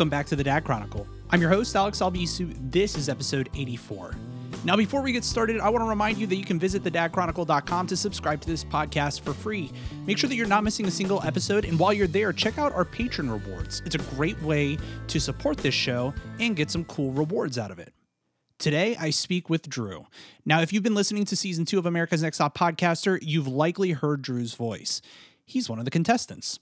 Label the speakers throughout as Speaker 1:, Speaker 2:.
Speaker 1: Welcome back to the Dad Chronicle. I'm your host, Alex Albisu. This is episode 84. Now, before we get started, I want to remind you that you can visit thedadchronicle.com to subscribe to this podcast for free. Make sure that you're not missing a single episode, and while you're there, check out our patron rewards. It's a great way to support this show and get some cool rewards out of it. Today, I speak with Drew. Now, if you've been listening to season two of America's Next Top Podcaster, you've likely heard Drew's voice. He's one of the contestants.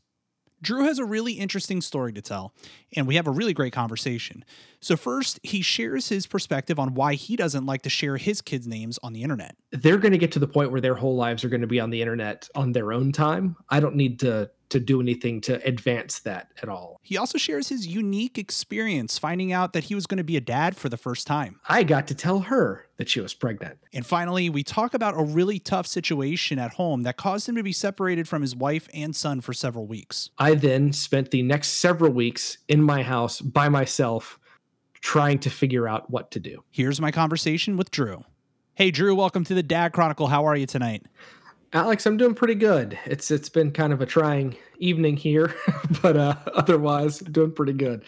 Speaker 1: Drew has a really interesting story to tell, and we have a really great conversation. So, first, he shares his perspective on why he doesn't like to share his kids' names on the internet.
Speaker 2: They're going to get to the point where their whole lives are going to be on the internet on their own time. I don't need to to do anything to advance that at all.
Speaker 1: He also shares his unique experience finding out that he was going to be a dad for the first time.
Speaker 2: I got to tell her that she was pregnant.
Speaker 1: And finally, we talk about a really tough situation at home that caused him to be separated from his wife and son for several weeks.
Speaker 2: I then spent the next several weeks in my house by myself trying to figure out what to do.
Speaker 1: Here's my conversation with Drew. Hey, Drew, welcome to the Dad Chronicle. How are you tonight?
Speaker 2: Alex, I'm doing pretty good. It's it's been kind of a trying evening here, but uh, otherwise doing pretty good.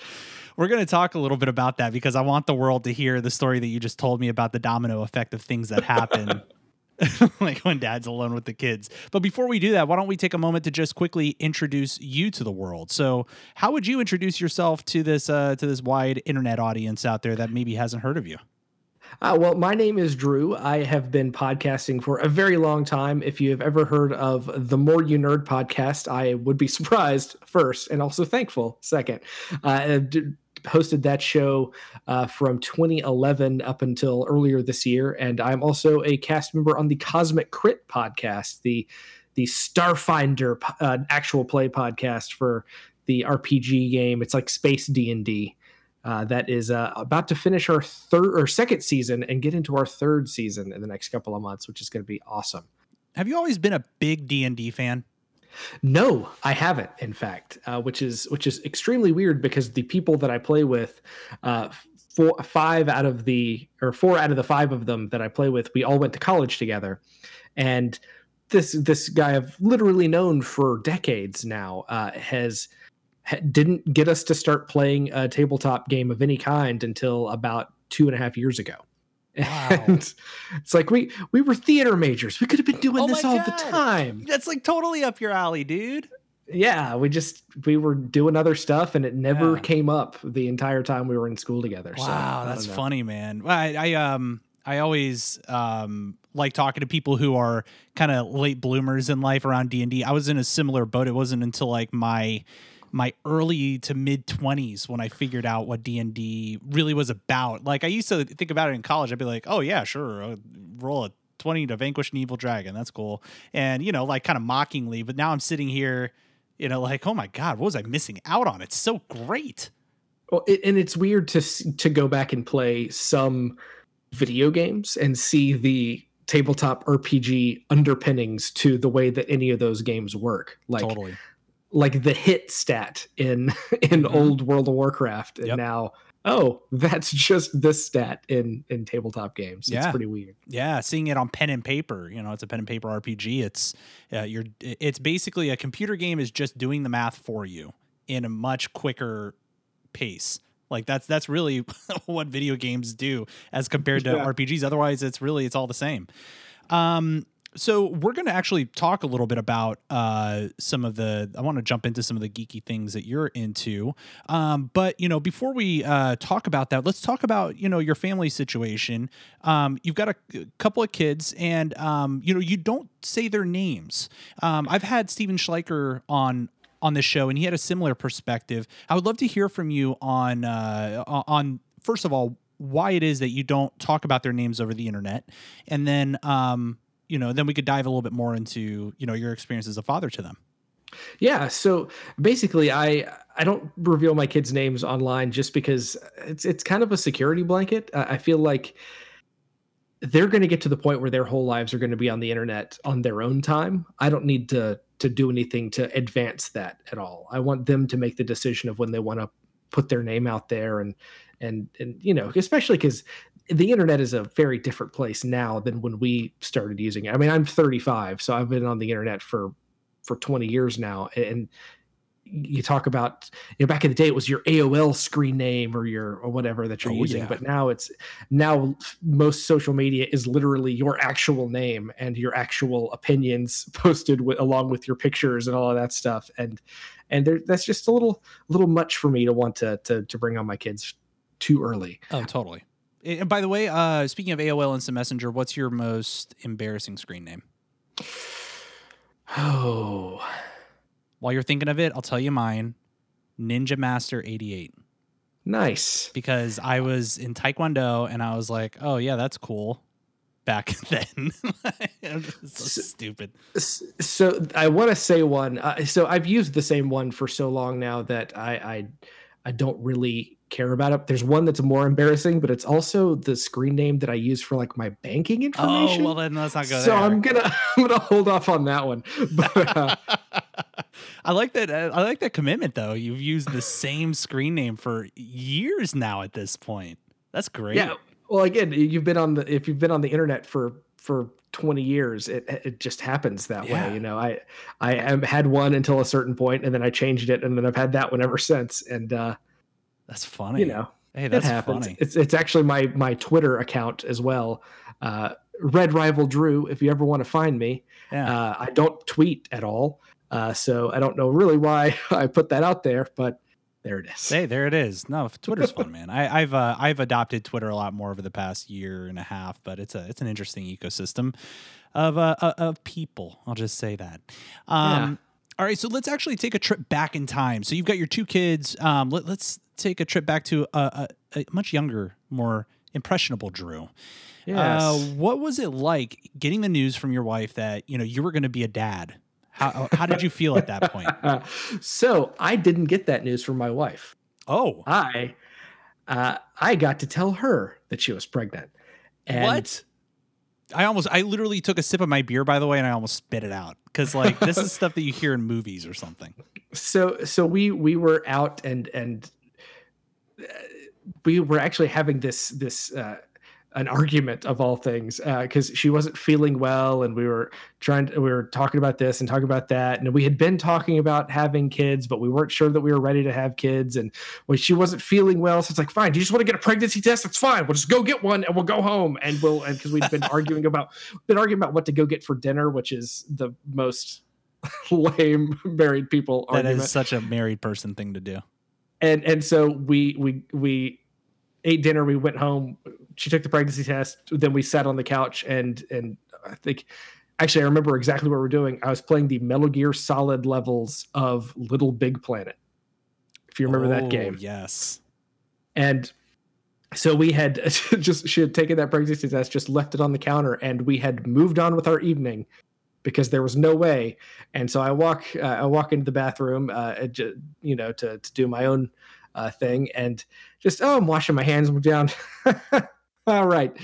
Speaker 1: We're going to talk a little bit about that because I want the world to hear the story that you just told me about the domino effect of things that happen. like when dad's alone with the kids. But before we do that, why don't we take a moment to just quickly introduce you to the world? So, how would you introduce yourself to this uh, to this wide internet audience out there that maybe hasn't heard of you?
Speaker 2: Uh, well, my name is Drew. I have been podcasting for a very long time. If you have ever heard of the More You Nerd podcast, I would be surprised first and also thankful second. Uh, hosted that show uh, from 2011 up until earlier this year, and I'm also a cast member on the Cosmic Crit podcast, the the Starfinder uh, actual play podcast for the RPG game. It's like Space D and D. Uh, that is uh, about to finish our third or second season and get into our third season in the next couple of months, which is going to be awesome.
Speaker 1: Have you always been a big D and D fan?
Speaker 2: No, I haven't. In fact, uh, which is which is extremely weird because the people that I play with, uh, four, five out of the or four out of the five of them that I play with, we all went to college together, and this this guy I've literally known for decades now uh, has didn't get us to start playing a tabletop game of any kind until about two and a half years ago. Wow. And it's like we we were theater majors. We could have been doing oh this all God. the time.
Speaker 1: That's like totally up your alley, dude.
Speaker 2: Yeah, we just we were doing other stuff, and it never yeah. came up the entire time we were in school together.
Speaker 1: Wow, so, that's funny, man. I, I um I always um like talking to people who are kind of late bloomers in life around D and I was in a similar boat. It wasn't until like my my early to mid 20s when I figured out what D&D really was about. Like I used to think about it in college. I'd be like, "Oh yeah, sure. I'll roll a 20 to vanquish an evil dragon. That's cool." And you know, like kind of mockingly, but now I'm sitting here, you know, like, "Oh my god, what was I missing out on? It's so great."
Speaker 2: Well, it, and it's weird to to go back and play some video games and see the tabletop RPG underpinnings to the way that any of those games work. Like totally like the hit stat in in mm-hmm. old World of Warcraft, and yep. now oh, that's just this stat in in tabletop games. Yeah. It's pretty weird.
Speaker 1: Yeah, seeing it on pen and paper. You know, it's a pen and paper RPG. It's uh, you're it's basically a computer game is just doing the math for you in a much quicker pace. Like that's that's really what video games do as compared to yeah. RPGs. Otherwise, it's really it's all the same. Um, so we're going to actually talk a little bit about uh, some of the i want to jump into some of the geeky things that you're into. Um, but you know before we uh, talk about that let's talk about you know your family situation. Um, you've got a, a, couple of kids and um, you know you don't say their names. Um, i've had steven schleicher on on this show and he had a similar perspective. I would love to hear from you on uh, on first of all why it is that you don't talk about their names over the internet. And then um, you know, then we could dive a little bit more into, you know, your experience as a father to them.
Speaker 2: Yeah, so basically I I don't reveal my kids' names online just because it's it's kind of a security blanket. I feel like they're going to get to the point where their whole lives are going to be on the internet on their own time. I don't need to to do anything to advance that at all. I want them to make the decision of when they want to put their name out there and and and you know, especially cuz the internet is a very different place now than when we started using it. I mean, I'm 35, so I've been on the internet for for 20 years now, and you talk about you know back in the day it was your AOL screen name or your or whatever that you're
Speaker 1: Oh,
Speaker 2: using
Speaker 1: yeah.
Speaker 2: but now it's now most social media is literally your actual name and your actual opinions posted with, along with your pictures and all of that stuff and and there, that's just a little little much for me to want to to to bring on my kids too early
Speaker 1: Oh, totally. And by the way, uh, speaking of AOL Instant Messenger, what's your most embarrassing screen name?
Speaker 2: oh
Speaker 1: While you're thinking of it, I'll tell you mine. Ninja Master 88
Speaker 2: nice
Speaker 1: because I was in Taekwondo and I was like, "Oh yeah, that's cool." Back then, It's so stupid.
Speaker 2: So i want to say one uh, so i've used the same one for so long now that i i i don't really care about it there's one that's more embarrassing but it's also the screen name that i use for like my banking information.
Speaker 1: Oh well, then let's not go
Speaker 2: so
Speaker 1: there.
Speaker 2: i'm gonna i'm gonna hold off on that one but uh,
Speaker 1: I like that. uh, I like that commitment, though. You've used the same screen name for years now. At this point, that's great.
Speaker 2: yeah well again you've been on the if you've been on the internet for for 20 years it it just happens that
Speaker 1: Yeah.
Speaker 2: way you know i i am, had one until a certain point and then i changed it and then i've had that one ever since and uh
Speaker 1: that's funny.
Speaker 2: you know
Speaker 1: hey,
Speaker 2: it
Speaker 1: that's
Speaker 2: happens.
Speaker 1: funny.
Speaker 2: It's it's actually my my Twitter account as well. Uh, Red Rival Drew. If you ever want to find me,
Speaker 1: Yeah.
Speaker 2: uh, I don't tweet at all, uh, so I don't know really why I put that out there, but there it is.
Speaker 1: Hey, there it is. No, Twitter's fun, man. I, I've uh, I've adopted Twitter a lot more over the past year and a half, but it's a it's an interesting ecosystem of uh, uh, of people. I'll just say that. Um, All right, so let's actually take a trip back in time. So you've got your two kids. Um, let, us take a trip back to a, a, a much younger, more impressionable Drew.
Speaker 2: Yes.
Speaker 1: Uh, what was it like getting the news from your wife that you know you were going to be a dad? How how did you feel at that point?
Speaker 2: so I didn't get that news from my wife.
Speaker 1: Oh,
Speaker 2: I uh, I got to tell her that she was pregnant. And
Speaker 1: what? I almost, I literally took a sip of my beer, by the way, and I almost spit it out because, like, this is stuff that you hear in movies or something.
Speaker 2: so so we we were out and and uh, we were actually having this this uh an argument of all things uh, because she wasn't feeling well and we were trying to, we were talking about this and talking about that. And we had been talking about having kids but we weren't sure that we were ready to have kids. And well, she wasn't feeling well so it's like fine do you just want to get a pregnancy test? That's fine. We'll just go get one and we'll go home. And we'll and because we'd been arguing about been arguing about what to go get for dinner which is the most lame married people
Speaker 1: That
Speaker 2: argument.
Speaker 1: is such a married person thing to do.
Speaker 2: and and so we we we ate dinner we went home she took the pregnancy test then we sat on the couch and and i think actually i remember exactly what we are doing. I was playing the metal gear solid levels of little big planet if you remember
Speaker 1: Oh,
Speaker 2: that game.
Speaker 1: Yes.
Speaker 2: and so we had just she had taken that pregnancy test just left it on the counter and we had moved on with our evening because there was no way. And so i walk uh, i walk into the bathroom uh you know to, to do my own uh, thing and just oh i'm washing my hands I'm down all right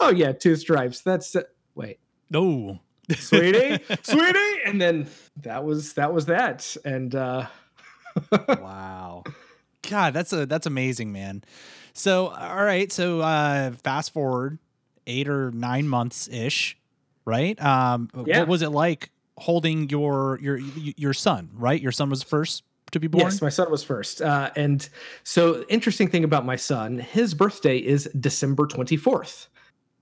Speaker 2: oh yeah two stripes that's uh, wait
Speaker 1: No.
Speaker 2: sweetie sweetie and then that was that was that and uh
Speaker 1: wow. God, that's a that's amazing, man. So, all right, so uh fast forward 8 or 9 months ish, right? Um
Speaker 2: Yeah.
Speaker 1: what was it like holding your your your son, right? Your son was first to be born?
Speaker 2: Yes, my son was first. Uh, and so, interesting thing about my son, his birthday is December 24th.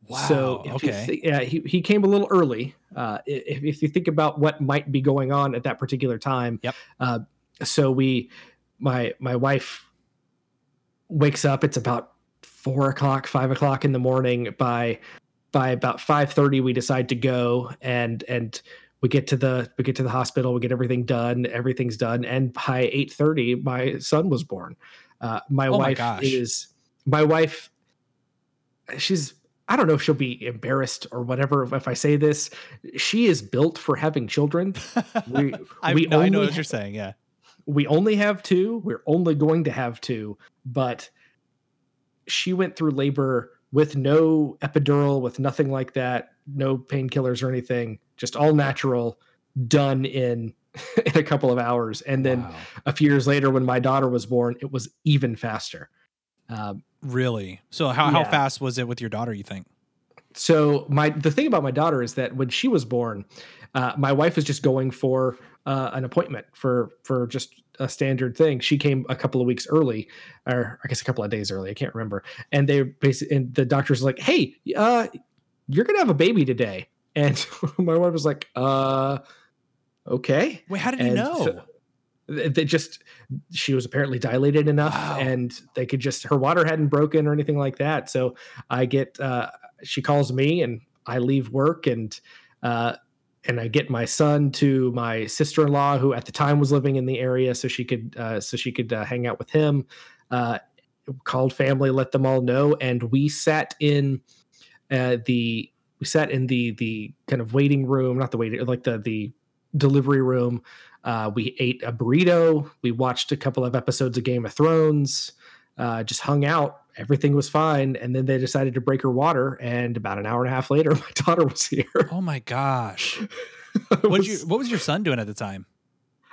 Speaker 1: Wow.
Speaker 2: So,
Speaker 1: okay.
Speaker 2: thi- yeah, he, he came a little early. Uh, if, if you think about what might be going on at that particular time.
Speaker 1: Yep.
Speaker 2: Uh, so we, my my wife wakes up. It's about four o'clock, five o'clock in the morning. By by about five thirty, we decide to go and and we get to the we get to the hospital. We get everything done. Everything's done. And by eight thirty, my son was born. Uh, my
Speaker 1: Oh
Speaker 2: wife
Speaker 1: gosh.
Speaker 2: is my wife. She's I don't know if she'll be embarrassed or whatever if I say this. She is built for having children. We
Speaker 1: I,
Speaker 2: we
Speaker 1: no, I know what you're saying, yeah.
Speaker 2: we only have two. We're only going to have two, but she went through labor with no epidural, with nothing like that, no painkillers or anything, just all natural, done in in a couple of hours. And then
Speaker 1: Wow.
Speaker 2: a few years later, when my daughter was born, it was even faster. Um,
Speaker 1: Really? So how, how fast was it with your daughter, you think?
Speaker 2: so my the thing about my daughter is that when she was born, uh, my wife was just going for uh, an appointment for for just a standard thing. She came a couple of weeks early, or I guess a couple of days early. I can't remember. And they basically, and the doctor's like, "Hey, uh, you're gonna have a baby today." And my wife was like, "Uh, okay."
Speaker 1: Wait, how did
Speaker 2: and
Speaker 1: you know?
Speaker 2: so- they just she was apparently dilated enough
Speaker 1: Wow.
Speaker 2: and they could just her water hadn't broken or anything like that so i get uh she calls me and i leave work and uh and i get my son to my sister-in-law who at the time was living in the area so she could uh so she could uh, hang out with him uh called family let them all know and we sat in uh the we sat in the the kind of waiting room not the waiting like the the delivery room uh, we ate a burrito. We watched a couple of episodes of Game of Thrones. Uh, just hung out. Everything was fine, and then they decided to break her water. And about an hour and a half later, my daughter was here.
Speaker 1: Oh my gosh. What
Speaker 2: was-
Speaker 1: you what was your son doing at the time?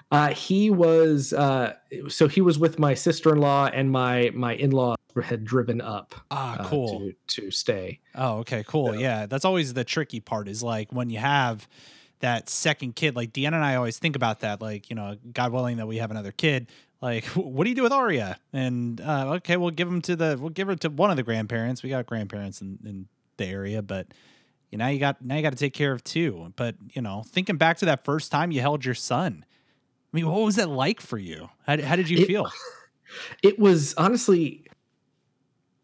Speaker 2: Uh, he was uh, so he was with my sister in law, and my my in law had driven up
Speaker 1: Ah,
Speaker 2: uh,
Speaker 1: cool.
Speaker 2: to to stay.
Speaker 1: Oh, okay, cool.
Speaker 2: So-
Speaker 1: Yeah, that's always the tricky part is like when you have that second kid. Like Deanna and I always think about that. Like, you know, God willing that we have another kid. Like, what do you do with Aria? And uh, okay, we'll give him to the we'll give her to one of the grandparents. We got grandparents in, in the area, but you know, you got now you got to take care of two. But you know, thinking back to that first time you held your son. I mean, what was that like for you? How, how did you
Speaker 2: It-
Speaker 1: feel?
Speaker 2: It was honestly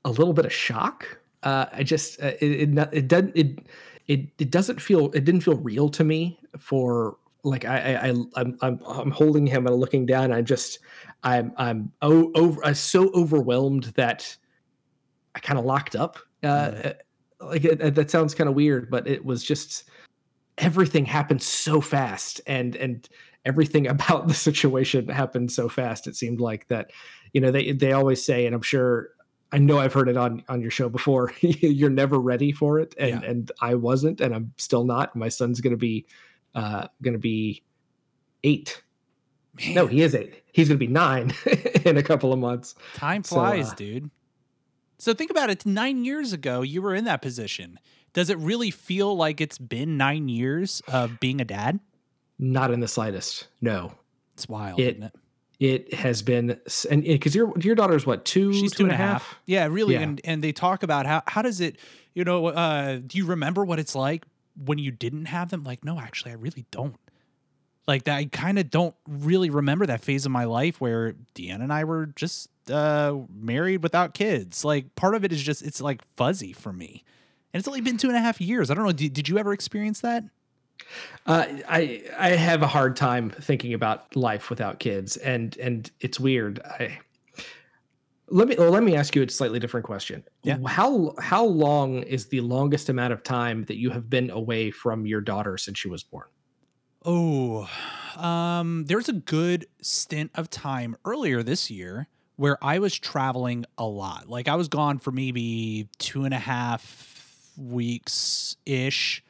Speaker 2: a little bit of shock. Uh, I just uh, it it it doesn't it it it doesn't feel it didn't feel real to me for like I I, I I'm, I'm I'm holding him and looking down. I just I'm I'm o- over I'm so overwhelmed that I kind of locked up. Uh, Like it, it- that sounds kind of weird, but it was just everything happened so fast and and everything about the situation happened so fast. It seemed like that you know they they always say and i'm sure i know i've heard it on on your show before you're never ready for it and
Speaker 1: Yeah.
Speaker 2: and i wasn't and i'm still not my son's gonna be uh gonna be eight
Speaker 1: Man,
Speaker 2: no he is eight he's gonna be nine in a couple of months
Speaker 1: Time
Speaker 2: So,
Speaker 1: flies,
Speaker 2: uh,
Speaker 1: dude. So think about it. Nine years ago, you were in that position. Does it really feel like it's been nine years of being a dad?
Speaker 2: not in the slightest no
Speaker 1: It's wild,
Speaker 2: It-
Speaker 1: isn't it?
Speaker 2: It has been and because your your daughter's what two
Speaker 1: She's
Speaker 2: two and a half
Speaker 1: Yeah, really.
Speaker 2: Yeah.
Speaker 1: And and they talk about how how does it, you know, uh, do you remember what it's like when you didn't have them? Like, no, actually, I really don't. Like that, I kind of don't really remember that phase of my life where Deanna and I were just uh, married without kids. Like, part of it is just it's like fuzzy for me, and it's only been two and a half years. I don't know. Did, did you ever experience that?
Speaker 2: Uh, I I have a hard time thinking about life without kids, and and it's weird. I let me well, let me ask you a slightly different question.
Speaker 1: Yeah.
Speaker 2: How how long is the longest amount of time that you have been away from your daughter since she was born?
Speaker 1: Oh, um, there's a good stint of time earlier this year where I was traveling a lot. Like I was gone for maybe two and a half weeks ish,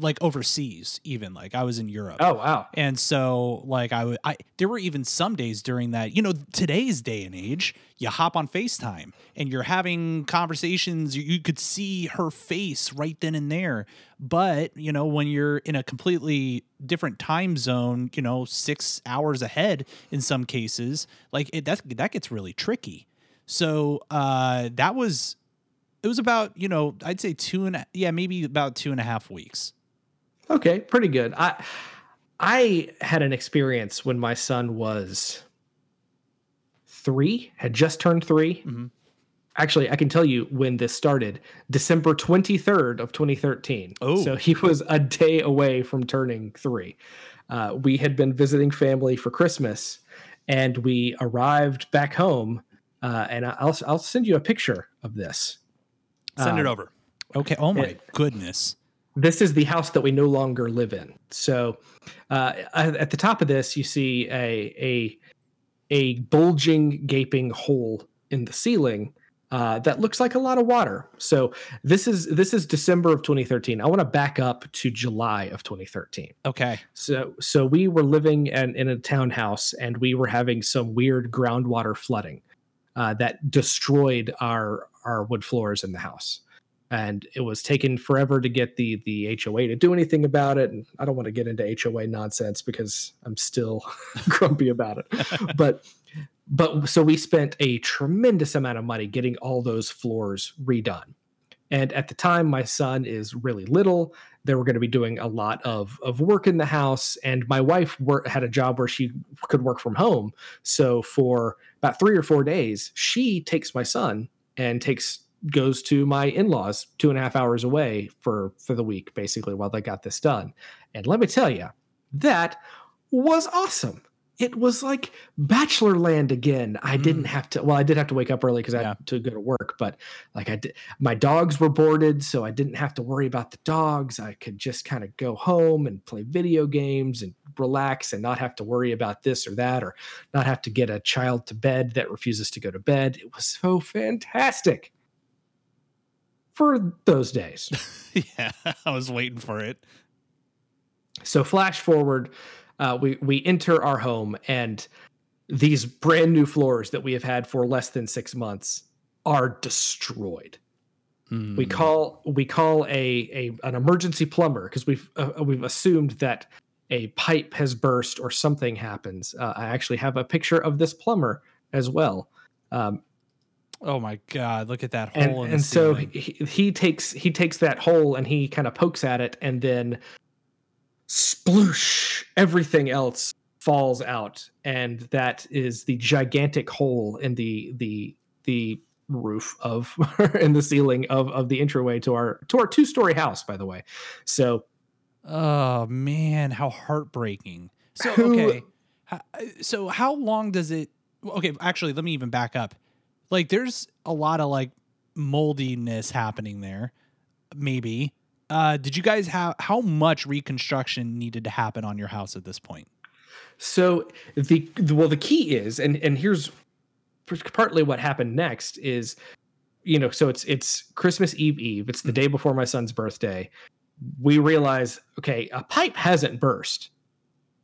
Speaker 1: like overseas, even. Like I was in Europe.
Speaker 2: Oh wow!
Speaker 1: And so, like, I would, I there were even some days during that, you know, today's day and age, you hop on FaceTime and you're having conversations. You, you could see her face right then and there. But, you know, when you're in a completely different time zone, you know, six hours ahead in some cases, like it, that, that gets really tricky. So, uh, that was, it was about, you know, I'd say two and, a- yeah, maybe about two and a half weeks.
Speaker 2: Okay, pretty good. I I had an experience when my son was three, had just turned 3
Speaker 1: Mhm.
Speaker 2: Actually, I can tell you when this started, December twenty third of twenty thirteen.
Speaker 1: Oh.
Speaker 2: so he was a day away from turning three. Uh, we had been visiting family for Christmas, and we arrived back home. Uh, and I'll I'll send you a picture of this.
Speaker 1: Send it
Speaker 2: Um,
Speaker 1: over. Okay. Oh my
Speaker 2: it-
Speaker 1: goodness.
Speaker 2: this is the house that we no longer live in. So, uh, at at the top of this, you see a a a bulging, gaping hole in the ceiling uh, that looks like a lot of water. So this is this is December of 2013. I want to back up to July of 2013.
Speaker 1: Okay.
Speaker 2: So so we were living in, in a townhouse and we were having some weird groundwater flooding uh, that destroyed our our wood floors in the house. and it was taken forever to get the the HOA to do anything about it. And I don't want to get into HOA nonsense because I'm still grumpy about it. But but so we spent a tremendous amount of money getting all those floors redone. And at the time, my son is really little. They were going to be doing a lot of, of work in the house. And my wife had a job where she could work from home. So for about three or four days, she takes my son and takes goes to my in-laws two and a half hours away for for the week basically while they got this done and let me tell you that was awesome it was like bachelor land again i mm. didn't have to well i did have to wake up early because i had to go to work but like i did my dogs were boarded so i didn't have to worry about the dogs i could just kind of go home and play video games and relax and not have to worry about this or that or not have to get a child to bed that refuses to go to bed it was so fantastic for those days.
Speaker 1: yeah, I was waiting for it.
Speaker 2: So flash forward, uh, we we enter our home and these brand new floors that we have had for less than six months are destroyed. Mm. We hmm. call we call a, a an emergency plumber because we've uh, we've assumed that a pipe has burst or something happens. Uh, I actually have a picture of this plumber as well. Um,
Speaker 1: Oh my god! Look at that hole.
Speaker 2: And, and so he, he takes he takes that hole and he kind of pokes at it, and then sploosh! Everything else falls out, and that is the gigantic hole in the the the roof of in the ceiling of of the entryway to our to our two story house. By the way, so
Speaker 1: oh man, how heartbreaking. So okay, so how long does it? Okay, actually, let me even back up like there's a lot of like moldiness happening there. Maybe. Uh, did you guys have how much reconstruction needed to happen on your house at this point?
Speaker 2: So the well, the key is, and and here's partly what happened next is, you know, so it's it's Christmas Eve Eve. It's the mm-hmm. day before my son's birthday. We realize, okay, a pipe hasn't burst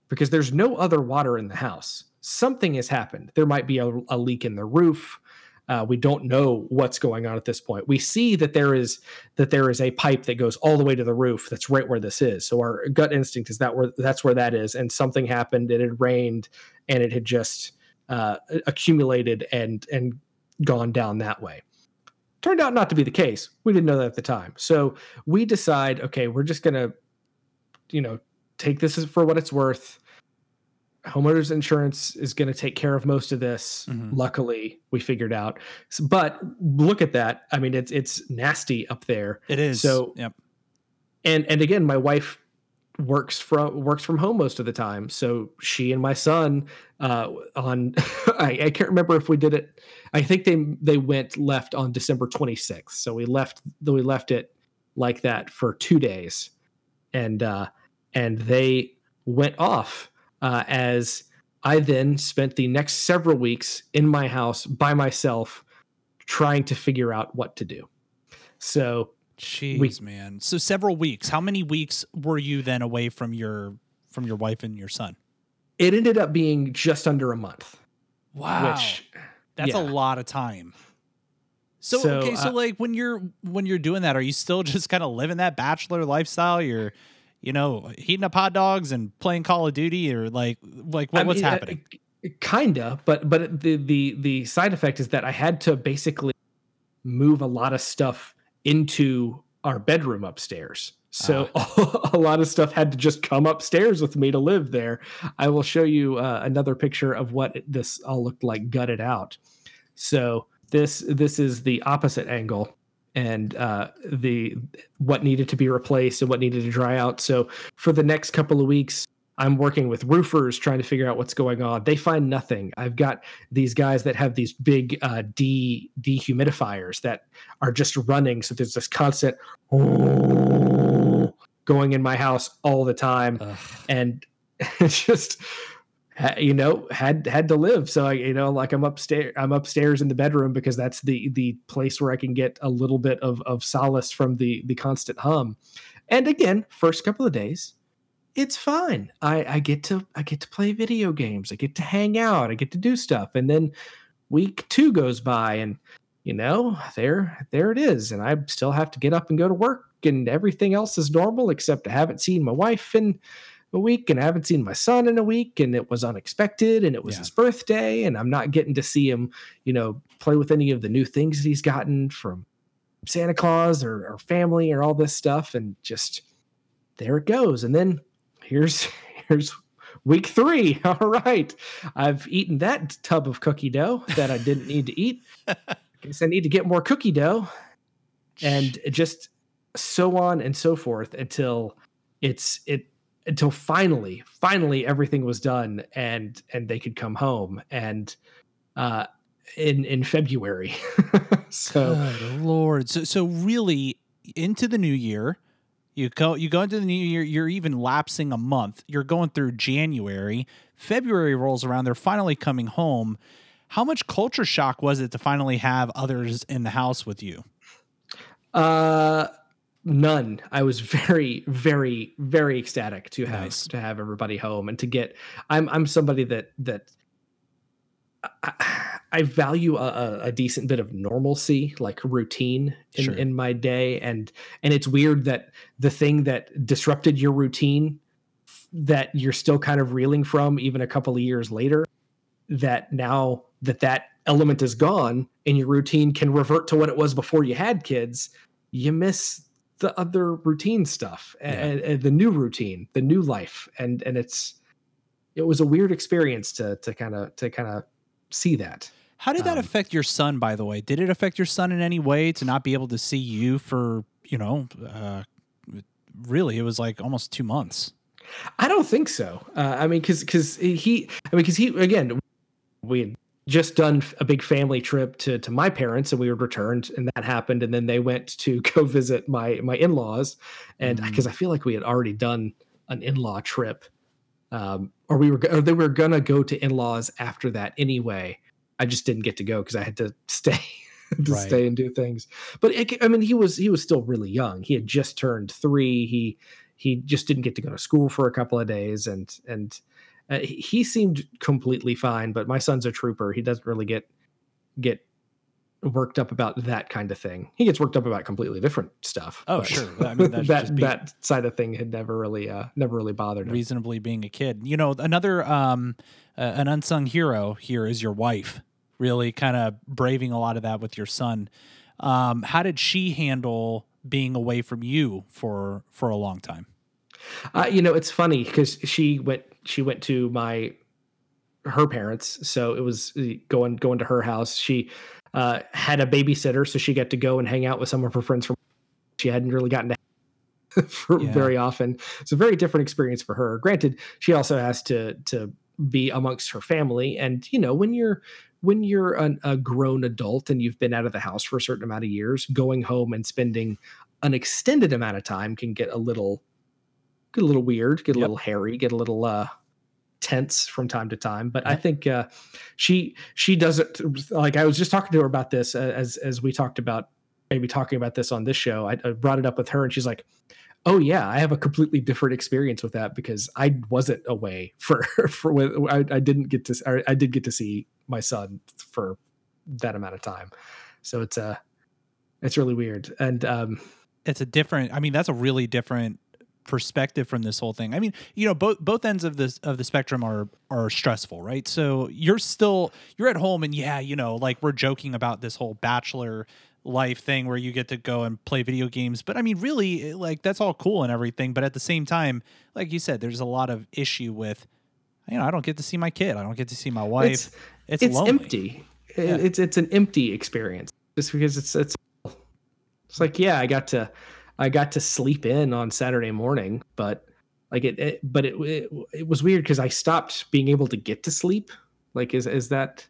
Speaker 2: because there's no other water in the house. Something has happened. There might be a, a leak in the roof. Uh, we don't know what's going on at this point. We see that there is that there is a pipe that goes all the way to the roof. That's right where this is. So our gut instinct is that where that's where that is. And something happened. It had rained, and it had just uh, accumulated and and gone down that way. Turned out not to be the case. We didn't know that at the time. So we decide, okay, we're just gonna, you know, take this for what it's worth homeowners insurance is going to take care of most of this. Mm-hmm. Luckily, we figured out. But look at that. I mean, it's it's nasty up there.
Speaker 1: It is.
Speaker 2: So, yep. And and again, my wife works from works from home most of the time. So she and my son uh, on I, I can't remember if we did it. I think they they went left on December 26th. So we left we left it like that for two days, and uh, and they went off uh, as I then spent the next several weeks in my house by myself trying to figure out what to do. So,
Speaker 1: jeez, we, man. So several weeks. How many weeks were you then away from your from your wife and your son?
Speaker 2: It ended up being just under a month.
Speaker 1: Wow, which, that's yeah. a lot of time. So, so okay, so uh, like when you're when you're doing that, are you still just kind of living that bachelor lifestyle? You're you know, heating up hot dogs and playing Call of Duty, or like like what, what's uh, happening?
Speaker 2: Uh, kinda, but but the the the side effect is that I had to basically move a lot of stuff into our bedroom upstairs. So uh. a lot of stuff had to just come upstairs with me to live there. I will show you uh, another picture of what this all looked like gutted out. So this this is the opposite angle and uh, the what needed to be replaced and what needed to dry out. So for the next couple of weeks, I'm working with roofers trying to figure out what's going on. They find nothing. I've got these guys that have these big uh, de dehumidifiers that are just running, so there's this constant going in my house all the time, Ugh. and it's just you know had had to live. So I, you know like i'm upstairs i'm upstairs in the bedroom because that's the the place where i can get a little bit of of solace from the the constant hum. And again first couple of days it's fine. I i get to i get to play video games. I get to hang out. I get to do stuff. And then week two goes by and you know, there there it is, and I still have to get up and go to work, and everything else is normal except I haven't seen my wife in a week, and I haven't seen my son in a week, and it was unexpected, and it was
Speaker 1: Yeah.
Speaker 2: his birthday, and I'm not getting to see him, you know, play with any of the new things that he's gotten from Santa Claus or, or family or all this stuff, and just there it goes. And then here's here's week three. All right, I've eaten that tub of cookie dough that I didn't need to eat. I Guess I need to get more cookie dough, and just so on and so forth until it's it until finally finally everything was done and and they could come home and uh in in february so
Speaker 1: Good lord. So so really into the new year, you go you go into the new year, you're even lapsing a month. You're going through January, February rolls around, they're finally coming home. How much culture shock was it to finally have others in the house with you?
Speaker 2: uh none i was very very very ecstatic to have
Speaker 1: Nice.
Speaker 2: to have everybody home and to get i'm i'm somebody that that I, I value a, a, decent bit of normalcy, like routine in,
Speaker 1: Sure.
Speaker 2: in my day, and and it's weird that the thing that disrupted your routine, that you're still kind of reeling from, even a couple of years later, that now that that element is gone and your routine can revert to what it was before you had kids, you miss the other routine stuff
Speaker 1: Yeah.
Speaker 2: and, and the new routine, the new life, and and it's it was a weird experience to to kind of to kind of see that.
Speaker 1: How did that
Speaker 2: Um,
Speaker 1: affect your son, by the way? Did it affect your son in any way to not be able to see you for, you know, uh, really, it was like almost two months.
Speaker 2: I don't think so. Uh, I mean, because because he, I mean, because he again, we had just done a big family trip to to my parents, and we were returned, and that happened, and then they went to go visit my my in laws, and
Speaker 1: Mm.
Speaker 2: because I feel like we had already done an in law trip, um, or we were or they were gonna go to in laws after that anyway. I just didn't get to go because I had to stay to
Speaker 1: Right.
Speaker 2: stay and do things. But it, I mean, he was he was still really young. He had just turned three. He he just didn't get to go to school for a couple of days, and and uh, he seemed completely fine. But my son's a trooper. He doesn't really get get worked up about that kind of thing. He gets worked up about completely different stuff.
Speaker 1: Oh, sure. I mean,
Speaker 2: that
Speaker 1: just being-
Speaker 2: that side of thing had never really uh never really bothered him.
Speaker 1: reasonably being a kid. You know, another um uh, an unsung hero here is your wife. Really kind of braving a lot of that with your son. Um how did she handle being away from you for for a long time?
Speaker 2: Uh, you know, it's funny because she went she went to my her parents, so it was uh, going going to her house. She uh, had a babysitter, so she got to go and hang out with some of her friends from. She hadn't really gotten to for
Speaker 1: Yeah.
Speaker 2: very often. It's a very different experience for her. Granted, she also has to to be amongst her family, and you know when you're when you're an, a grown adult and you've been out of the house for a certain amount of years, going home and spending an extended amount of time can get a little get a little weird, get a
Speaker 1: Yep.
Speaker 2: little hairy, get a little uh tense from time to time. But I think uh she she does it like I was just talking to her about this as as we talked about maybe talking about this on this show. I, I brought it up with her and she's like, "Oh yeah, I have a completely different experience with that because I wasn't away for for when I, I didn't get to I did get to see my son for that amount of time. So it's uh it's really weird. And um
Speaker 1: It's a different I mean, that's a really different perspective from this whole thing. I mean, you know, both both ends of this of the spectrum are are stressful, right? So you're still you're at home and yeah, you know, like we're joking about this whole bachelor life thing where you get to go and play video games, but I mean, really like that's all cool and everything, but at the same time, like you said, there's a lot of issue with you know, I don't get to see my kid. I don't get to see my wife.
Speaker 2: it's
Speaker 1: It's,
Speaker 2: it's empty.
Speaker 1: Yeah.
Speaker 2: It's it's an empty experience just because it's it's it's like yeah, I got to I got to sleep in on Saturday morning, but like it, it but it it, it was weird because I stopped being able to get to sleep. Like is is that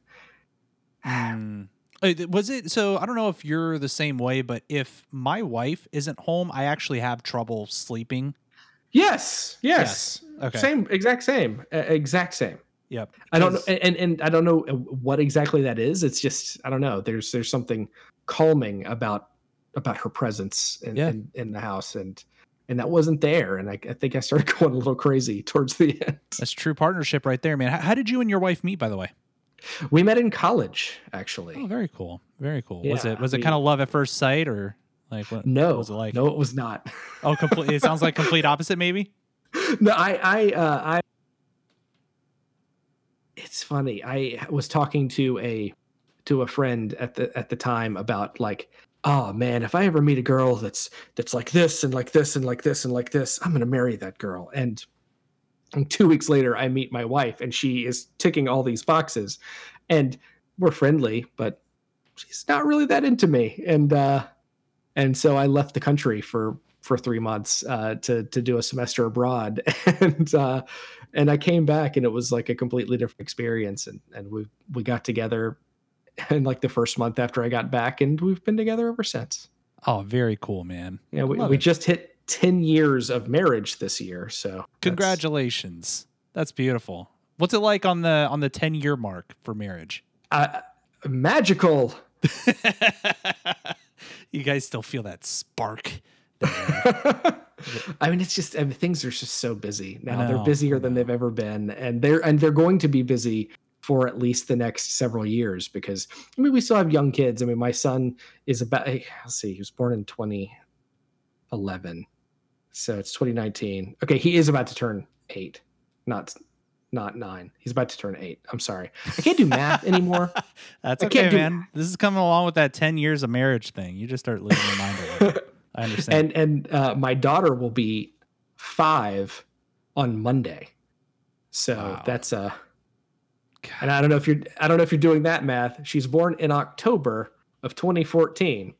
Speaker 1: Mm. Uh, Was it so? I don't know if you're the same way, but if my wife isn't home, I actually have trouble sleeping.
Speaker 2: yes yes,
Speaker 1: Okay.
Speaker 2: same exact same uh, exact same.
Speaker 1: Yep.
Speaker 2: I don't know, and and I don't know uh, what exactly that is. It's just I don't know. There's there's something calming about about her presence in
Speaker 1: Yeah.
Speaker 2: in, in the house, and and that wasn't there. And I, I think I started going a little crazy towards the end.
Speaker 1: That's true partnership right there, man. How, how did you and your wife meet, by the way?
Speaker 2: We met in college, actually.
Speaker 1: Oh, very cool. Very cool. was it was it
Speaker 2: we-
Speaker 1: kind of love at first sight or like what,
Speaker 2: No,
Speaker 1: what was it like?
Speaker 2: no, it was not.
Speaker 1: Oh, complete. it sounds like complete opposite, maybe.
Speaker 2: no, I, I, uh, I. It's funny. I was talking to a, to a friend at the at the time about like, oh man, if I ever meet a girl that's that's like this and like this and like this and like this, I'm gonna marry that girl. And, and two weeks later, I meet my wife, and she is ticking all these boxes, and we're friendly, but she's not really that into me. And uh, and so I left the country for for three months uh, to to do a semester abroad, and uh, and I came back, and it was like a completely different experience, and and we we got together in like the first month after I got back, and we've been together ever since.
Speaker 1: Oh, very cool, man.
Speaker 2: Yeah, we, we just hit ten years of marriage this year, so
Speaker 1: Congratulations. That's beautiful. What's it like on the on the 10 year mark for marriage?
Speaker 2: uh, magical.
Speaker 1: you guys still feel that spark.
Speaker 2: I mean, it's just I mean, things are just so busy now. they're busier than they've ever been, and they're and they're going to be busy for at least the next several years because I mean, we still have young kids. I mean, my son is about let's see, he was born in 2011, so it's 2019. Okay, he is about to turn eight, not not nine. He's about to turn eight. I'm sorry, I can't do math anymore.
Speaker 1: That's
Speaker 2: I
Speaker 1: okay,
Speaker 2: do-
Speaker 1: man. This is coming along with that 10 years of marriage thing. You just start losing your mind a. I understand.
Speaker 2: and and uh, my daughter will be five on Monday. So
Speaker 1: Wow.
Speaker 2: that's uh
Speaker 1: God.
Speaker 2: and I don't know if you're I don't know if you're doing that math. She's born in October of 2014.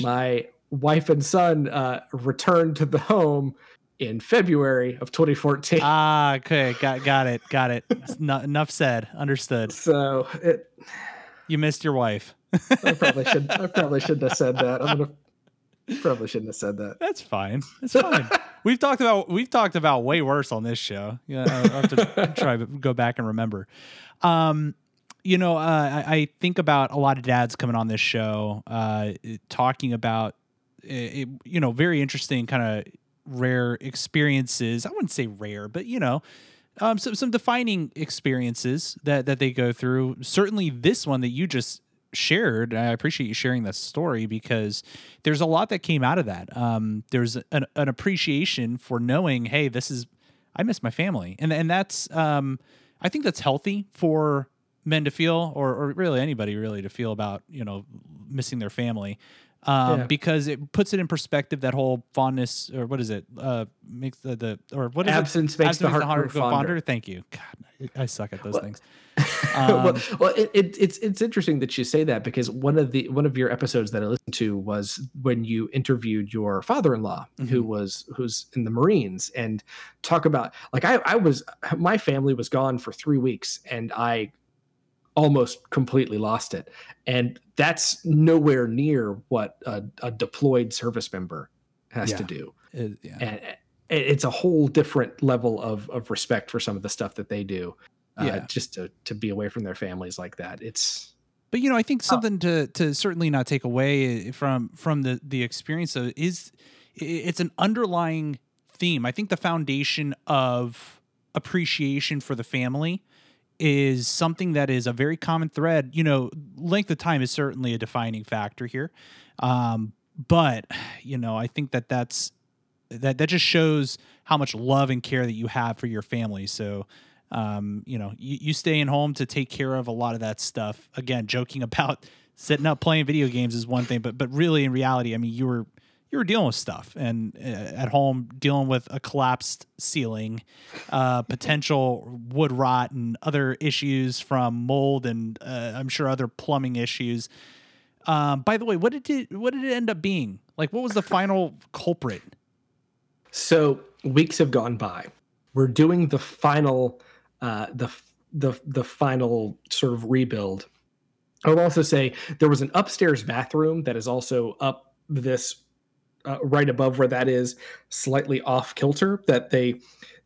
Speaker 2: My wife and son uh, returned to the home in February of 2014.
Speaker 1: ah, okay. Got got it. Got it. Not, enough said. Understood.
Speaker 2: so it,
Speaker 1: You missed your wife.
Speaker 2: I probably should I probably shouldn't have said that. I'm gonna probably shouldn't have said that.
Speaker 1: That's fine. It's fine. we've talked about we've talked about way worse on this show. Yeah, I'll have to try to go back and remember. Um, you know, uh, I, I think about a lot of dads coming on this show, uh, talking about, it, you know, very interesting kind of rare experiences. I wouldn't say rare, but you know, um, some some defining experiences that that they go through. Certainly, this one that you just shared. I appreciate you sharing this story because there's a lot that came out of that. Um, there's an, an appreciation for knowing, hey, this is I miss my family, and and that's um, I think that's healthy for men to feel, or or really anybody really to feel about you know missing their family. Um,
Speaker 2: Yeah.
Speaker 1: because it puts it in perspective that whole fondness or what is it uh makes the, the or what is it
Speaker 2: Absence makes the
Speaker 1: Absence
Speaker 2: heart grow fonder.
Speaker 1: Thank you. God, I suck at those
Speaker 2: Well-
Speaker 1: things.
Speaker 2: well,
Speaker 1: Um,
Speaker 2: well it, it, it's it's interesting that you say that because one of the one of your episodes that I listened to was when you interviewed your father-in-law who
Speaker 1: Mhm.
Speaker 2: was who's in the Marines and talk about like I I was my family was gone for three weeks and I almost completely lost it and that's nowhere near what a, a deployed service member has to do
Speaker 1: it- yeah.
Speaker 2: and it's a whole different level of of respect for some of the stuff that they do uh,
Speaker 1: Yeah.
Speaker 2: just to to be away from their families like that it's
Speaker 1: But you know, I think something to to certainly not take away from from the the experience of is it's an underlying theme. I think the foundation of appreciation for the family is something that is a very common thread. You know, length of time is certainly a defining factor here. Um, but you know, I think that that's that that just shows how much love and care that you have for your family. So um, you know, you, you staying home to take care of a lot of that stuff. Again, joking about sitting up playing video games is one thing, but but really in reality, I mean, you were you were dealing with stuff and uh, at home dealing with a collapsed ceiling, uh, potential wood rot and other issues from mold and uh, I'm sure other plumbing issues. Um, by the way, what did it what did it end up being? Like, what was the final culprit?
Speaker 2: so weeks have gone by we're doing the final uh the the the final sort of rebuild i will also say there was an upstairs bathroom that is also up this uh, right above where that is slightly off kilter that they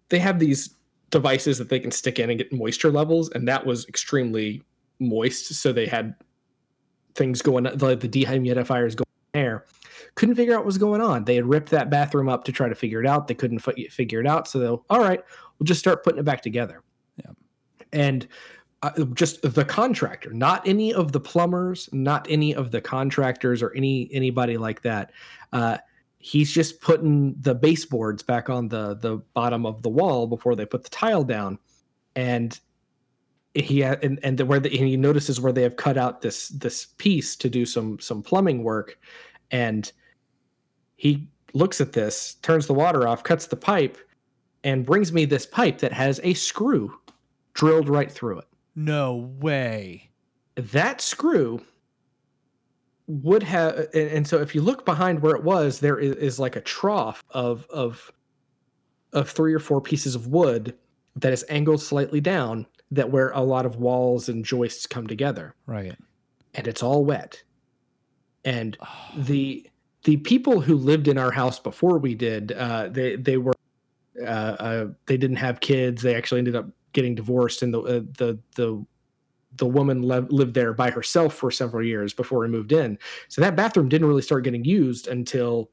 Speaker 2: they have these devices that they can stick in and get moisture levels and that was extremely moist. So they had things going the, the dehumidifiers going there. Couldn't figure out what was going on. They had ripped that bathroom up to try to figure it out. They couldn't fi- figure it out. So they'll all right we'll just start putting it back together.
Speaker 1: Yeah.
Speaker 2: and uh, just the contractor, not any of the plumbers, not any of the contractors or any anybody like that. Uh, he's just putting the baseboards back on the the bottom of the wall before they put the tile down, and he ha- and and the, where the, and he notices where they have cut out this this piece to do some some plumbing work, and he looks at this, turns the water off, cuts the pipe, and brings me this pipe that has a screw drilled right through it.
Speaker 1: No way.
Speaker 2: That screw would have and, so if you look behind where it was there is, is like a trough of of of three or four pieces of wood that is angled slightly down that where a lot of walls and joists come together
Speaker 1: Right.
Speaker 2: and it's all wet and
Speaker 1: Oh,
Speaker 2: the the people who lived in our house before we did uh they they were uh, uh they didn't have kids they actually ended up getting divorced and the uh, the the the woman le- lived there by herself for several years before we moved in. So that bathroom didn't really start getting used until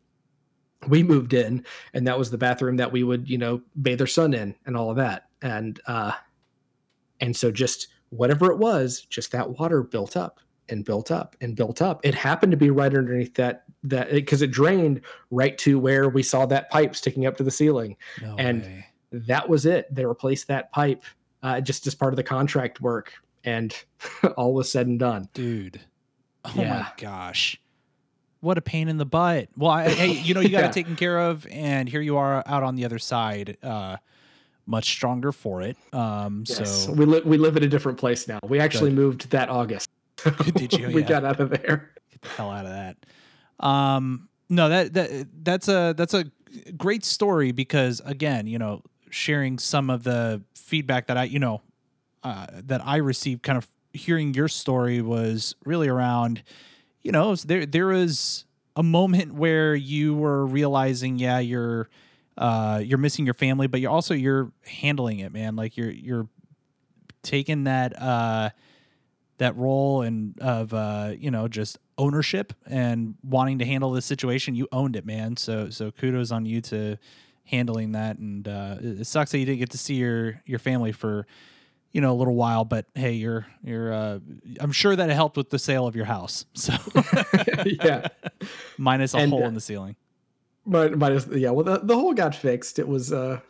Speaker 2: we moved in and that was the bathroom that we would you know bathe our son in and all of that. And uh and so just whatever it was just that water built up and built up and built up. It happened to be right underneath that that because it drained right to where we saw that pipe sticking up to the ceiling.
Speaker 1: No
Speaker 2: and-
Speaker 1: way.
Speaker 2: That was it they replaced that pipe uh, just as part of the contract work and all was said and done
Speaker 1: dude. Oh
Speaker 2: Yeah.
Speaker 1: my gosh. What a pain in the butt. Well, I, hey, you know, you got
Speaker 2: Yeah.
Speaker 1: it taken care of, and here you are out on the other side, uh, much stronger for it. Um,
Speaker 2: yes
Speaker 1: so
Speaker 2: we, li- we live at a different place now we actually
Speaker 1: Good.
Speaker 2: moved that august
Speaker 1: Did you?
Speaker 2: we
Speaker 1: Yeah.
Speaker 2: got out of there
Speaker 1: get the hell out of that. Um, no, that that that's a that's a great story because again, you know, sharing some of the feedback that I, you know, uh, that I received, kind of hearing your story was really around, you know, there there was a moment where you were realizing, yeah, you're uh you're missing your family, but you're also you're handling it, man. Like you're you're taking that uh that role and of uh you know just ownership and wanting to handle this situation you owned it man so so kudos on you to handling that. And uh it sucks that you didn't get to see your your family for you know a little while but hey you're you're uh i'm sure that it helped with the sale of your house. So
Speaker 2: yeah.
Speaker 1: Minus a
Speaker 2: And,
Speaker 1: hole
Speaker 2: uh,
Speaker 1: in the ceiling.
Speaker 2: but, it's- yeah well the, the hole got fixed. It was uh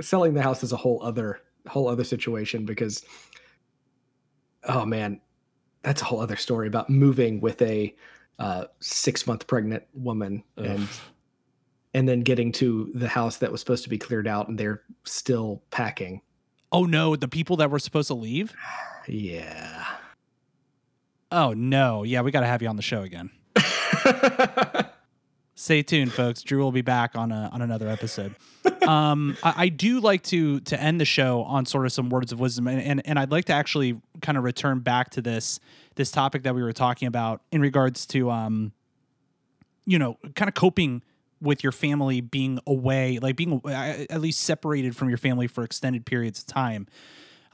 Speaker 2: selling the house is a whole other whole other situation because oh man that's a whole other story about moving with a uh six month pregnant woman
Speaker 1: Ugh.
Speaker 2: and then getting to the house that was supposed to be cleared out and they're still packing.
Speaker 1: Oh no the people that were supposed to leave?
Speaker 2: Yeah.
Speaker 1: Oh no. Yeah we got to have you on the show again. Stay tuned, folks. Drew will be back on a, on another episode. Um, I, I do like to to end the show on sort of some words of wisdom, and, and and I'd like to actually kind of return back to this this topic that we were talking about in regards to um, you know, kind of coping with your family being away, like being uh, at least separated from your family for extended periods of time.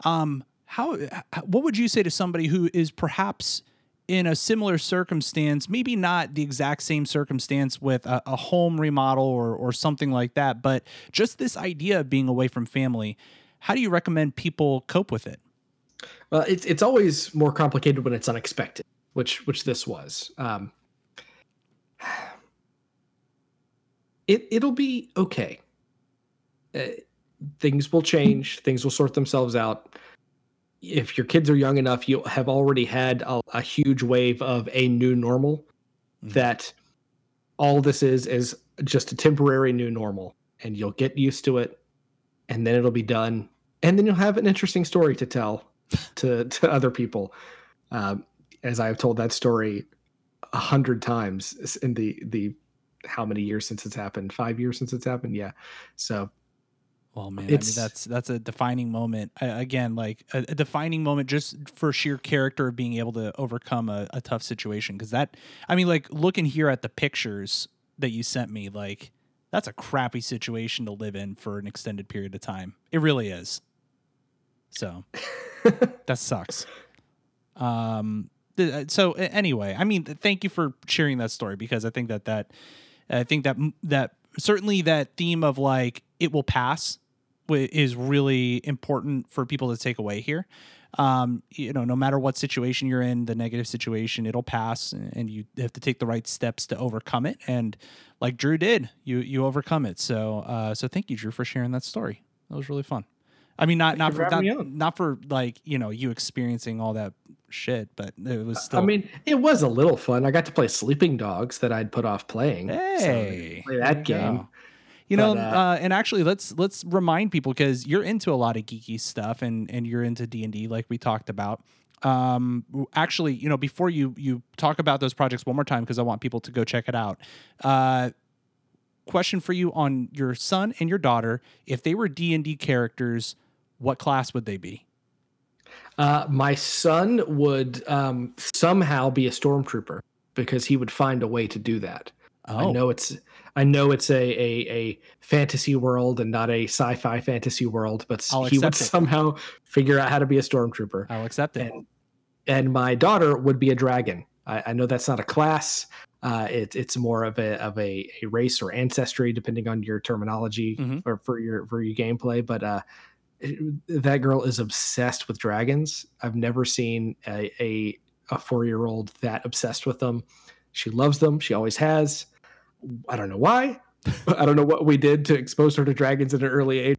Speaker 1: Um, how what would you say to somebody who is perhaps in a similar circumstance, maybe not the exact same circumstance with a, a home remodel or, or something like that, but just this idea of being away from family, how do you recommend people cope with it?
Speaker 2: Well, it's it's always more complicated when it's unexpected, which which this was. Um, it it'll be okay. Uh, things will change. Things will sort themselves out. If your kids are young enough, you'll have already had a, a huge wave of a new normal.
Speaker 1: Mhm.
Speaker 2: That all this is is just a temporary new normal, and you'll get used to it, and then it'll be done, and then you'll have an interesting story to tell to to other people. Um, as I've told that story a hundred times in the the how many years since it's happened? Five years since it's happened. Yeah. So
Speaker 1: Well, man, I mean that's that's a defining moment. I, again, like a, a defining moment just for sheer character of being able to overcome a, a tough situation. Because that, I mean, like looking here at the pictures that you sent me, like that's a crappy situation to live in for an extended period of time. It really is. So that sucks. Um. th- So anyway, I mean, thank you for sharing that story because I think that that I think that that certainly that theme of like it will pass is really important for people to take away here. um, you know, no matter what situation you're in, the negative situation, it'll pass, and you have to take the right steps to overcome it. And like Drew did, you you overcome it. So uh, so thank you, Drew, for sharing that story. That was really fun. I mean, not not
Speaker 2: for,
Speaker 1: not, not for like you know you experiencing all that shit, but it was still.
Speaker 2: I mean, it was a little fun. I got to play Sleeping Dogs that I'd put off playing.
Speaker 1: Hey,
Speaker 2: so play that game.
Speaker 1: Go. You but, know, uh, uh, and actually, let's let's remind people because you're into a lot of geeky stuff, and and you're into D and D, like we talked about. Um, actually, you know, before you you talk about those projects one more time, because I want people to go check it out. Uh, question for you on your son and your daughter: If they were D and D characters, what class would they be?
Speaker 2: Uh, my son would um, somehow be a stormtrooper because he would find a way to do that. Oh. I know it's I know it's a, a, a fantasy world and not a sci-fi fantasy world, but I'll he would it. somehow figure out how to be a stormtrooper.
Speaker 1: I'll accept it.
Speaker 2: And, and my daughter would be a dragon. I, I know that's not a class. Uh, it, it's more of a of a, a, race or ancestry, depending on your terminology mm-hmm. for, for your for your gameplay. But uh, that girl is obsessed with dragons. I've never seen a a, a four year old that obsessed with them. She loves them. She always has. I don't know why. I don't know what we did to expose her to dragons at an early age.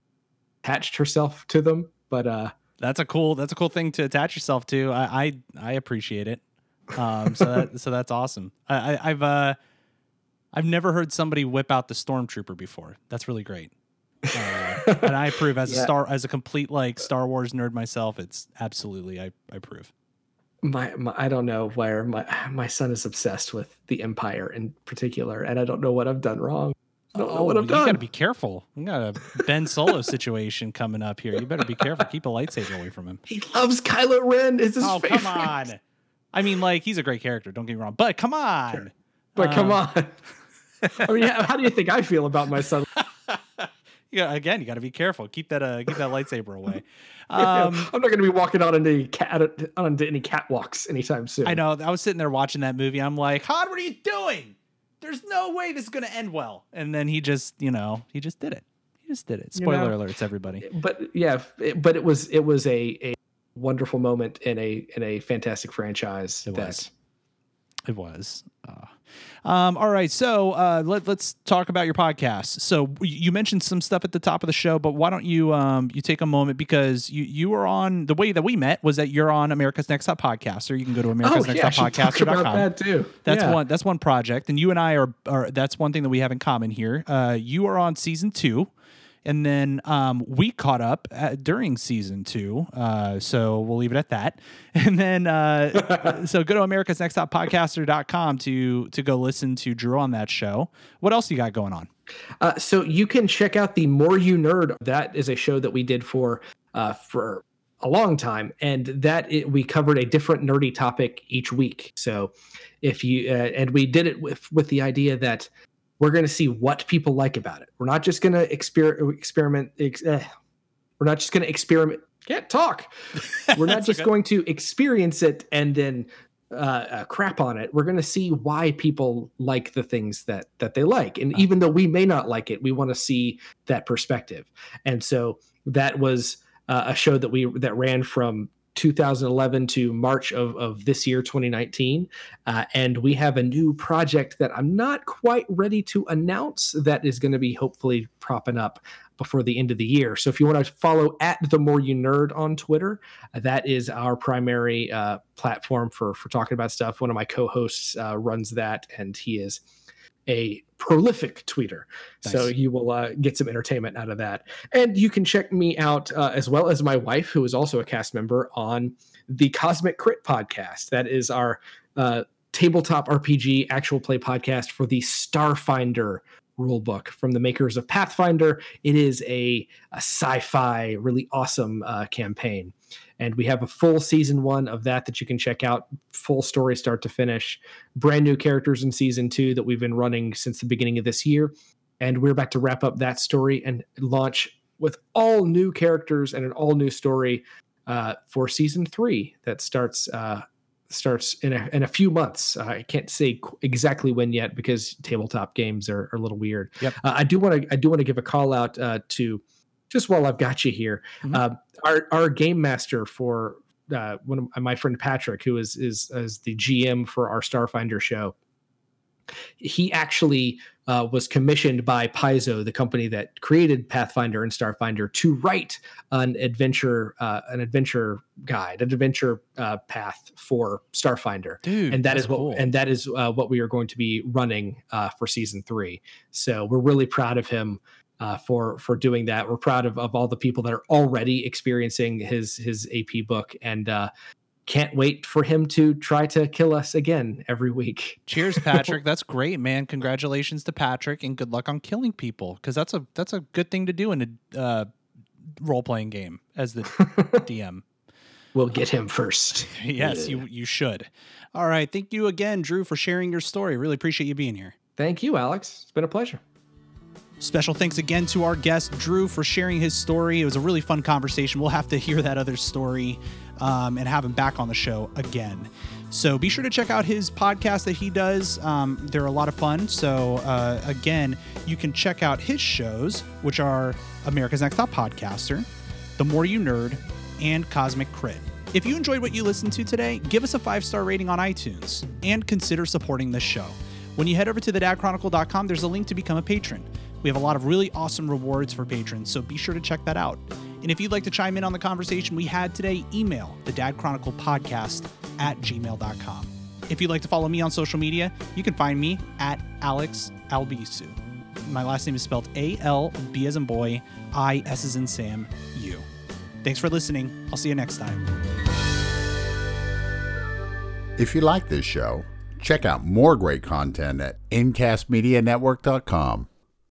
Speaker 2: Attached herself to them, but uh,
Speaker 1: that's a cool that's a cool thing to attach yourself to. I I, I appreciate it. Um, so that so that's awesome. I, I I've uh I've never heard somebody whip out the stormtrooper before. That's really great. Uh, and I approve as yeah. a star as a complete like Star Wars nerd myself. It's absolutely I I approve.
Speaker 2: My, my I don't know where my my son is obsessed with the Empire in particular, and I don't know what I've done wrong. I don't oh, know what I've
Speaker 1: you
Speaker 2: done.
Speaker 1: got to be careful. We got a Ben Solo situation coming up here. You better be careful. Keep a lightsaber away from him.
Speaker 2: He loves Kylo Ren. Is his oh favorite.
Speaker 1: come on. I mean, like he's a great character. Don't get me wrong, but come on. Sure.
Speaker 2: But um, come on. I mean, how, how do you think I feel about my son?
Speaker 1: yeah, again, you got to be careful. Keep that uh, keep that lightsaber away.
Speaker 2: Um, I'm not going to be walking on into cat onto any catwalks anytime soon.
Speaker 1: I know. I was sitting there watching that movie. I'm like, Han, what are you doing? There's no way this is going to end well. And then he just, you know, he just did it. He just did it. Spoiler you know, alerts, everybody.
Speaker 2: But yeah, it, but it was it was a a wonderful moment in a in a fantastic franchise.
Speaker 1: It that, was. It was. Uh, um, all right, so uh, let, us talk about your podcast. So you mentioned some stuff at the top of the show, but why don't you um, you take a moment because you you were on the way that we met was that you're on America's Next Top Podcast, or you can go to America's oh, Next yeah, Top Podcast.
Speaker 2: That too.
Speaker 1: That's
Speaker 2: yeah.
Speaker 1: one. That's one project, and you and I are, are that's one thing that we have in common here. Uh, you are on season two and then um, we caught up at, during season two. Uh, so we'll leave it at that. And then, uh, so go to America's Next Top Podcaster.com to, to go listen to Drew on that show. What else you got going on?
Speaker 2: Uh, so you can check out the More You Nerd. That is a show that we did for, uh, for a long time. And that it, we covered a different nerdy topic each week. So if you, uh, and we did it with, with the idea that, we're going to see what people like about it. We're not just going to exper- experiment. Ex- eh. We're not just going to experiment. Can't talk. We're not just okay. going to experience it and then uh, uh, crap on it. We're going to see why people like the things that that they like, and uh-huh. even though we may not like it, we want to see that perspective. And so that was uh, a show that we that ran from 2011 to March of, of this year, 2019. Uh, and we have a new project that I'm not quite ready to announce that is going to be hopefully propping up before the end of the year. So if you want to follow at the more you nerd on Twitter, uh, that is our primary uh, platform for for talking about stuff. One of my co-hosts uh, runs that, and he is a prolific tweeter. Nice. So you will uh, get some entertainment out of that. And you can check me out uh, as well as my wife, who is also a cast member on the Cosmic Crit podcast. That is our uh, tabletop RPG actual play podcast for the Starfinder rulebook from the makers of Pathfinder. It is a, a sci fi, really awesome uh, campaign. And we have a full season one of that that you can check out, full story start to finish. Brand new characters in season two that we've been running since the beginning of this year. And we're about to wrap up that story and launch with all new characters and an all new story uh, for season three that starts uh, starts in a, in a few months. Uh, I can't say exactly when yet because tabletop games are, are a little weird.
Speaker 1: Yep.
Speaker 2: Uh, I do want to I do want to give a call out uh, to just while I've got you here, mm-hmm. uh, our our game master for uh, one of my friend Patrick, who is is as the GM for our Starfinder show, he actually uh, was commissioned by Paizo, the company that created Pathfinder and Starfinder, to write an adventure uh, an adventure guide, an adventure uh, path for Starfinder.
Speaker 1: Dude,
Speaker 2: and that is what
Speaker 1: cool.
Speaker 2: and that is uh, what we are going to be running uh, for season three. So we're really proud of him. Uh, for for doing that, we're proud of, of all the people that are already experiencing his his AP book, and uh, can't wait for him to try to kill us again every week.
Speaker 1: Cheers, Patrick. that's great, man. Congratulations to Patrick, and good luck on killing people because that's a that's a good thing to do in a uh, role playing game as the DM.
Speaker 2: We'll get him first.
Speaker 1: yes, you you should. All right, thank you again, Drew, for sharing your story. Really appreciate you being here.
Speaker 2: Thank you, Alex. It's been a pleasure.
Speaker 1: Special thanks again to our guest, Drew, for sharing his story. It was a really fun conversation. We'll have to hear that other story um, and have him back on the show again. So be sure to check out his podcast that he does. Um, they're a lot of fun. So, uh, again, you can check out his shows, which are America's Next Top Podcaster, The More You Nerd, and Cosmic Crit. If you enjoyed what you listened to today, give us a five star rating on iTunes and consider supporting this show. When you head over to thedadchronicle.com, there's a link to become a patron. We have a lot of really awesome rewards for patrons, so be sure to check that out. And if you'd like to chime in on the conversation we had today, email the Dad Chronicle podcast at gmail.com. If you'd like to follow me on social media, you can find me at Alex Albisu. My last name is spelled A L B as in boy, I S as in Sam, U. Thanks for listening. I'll see you next time.
Speaker 3: If you like this show, check out more great content at incastmedianetwork.com.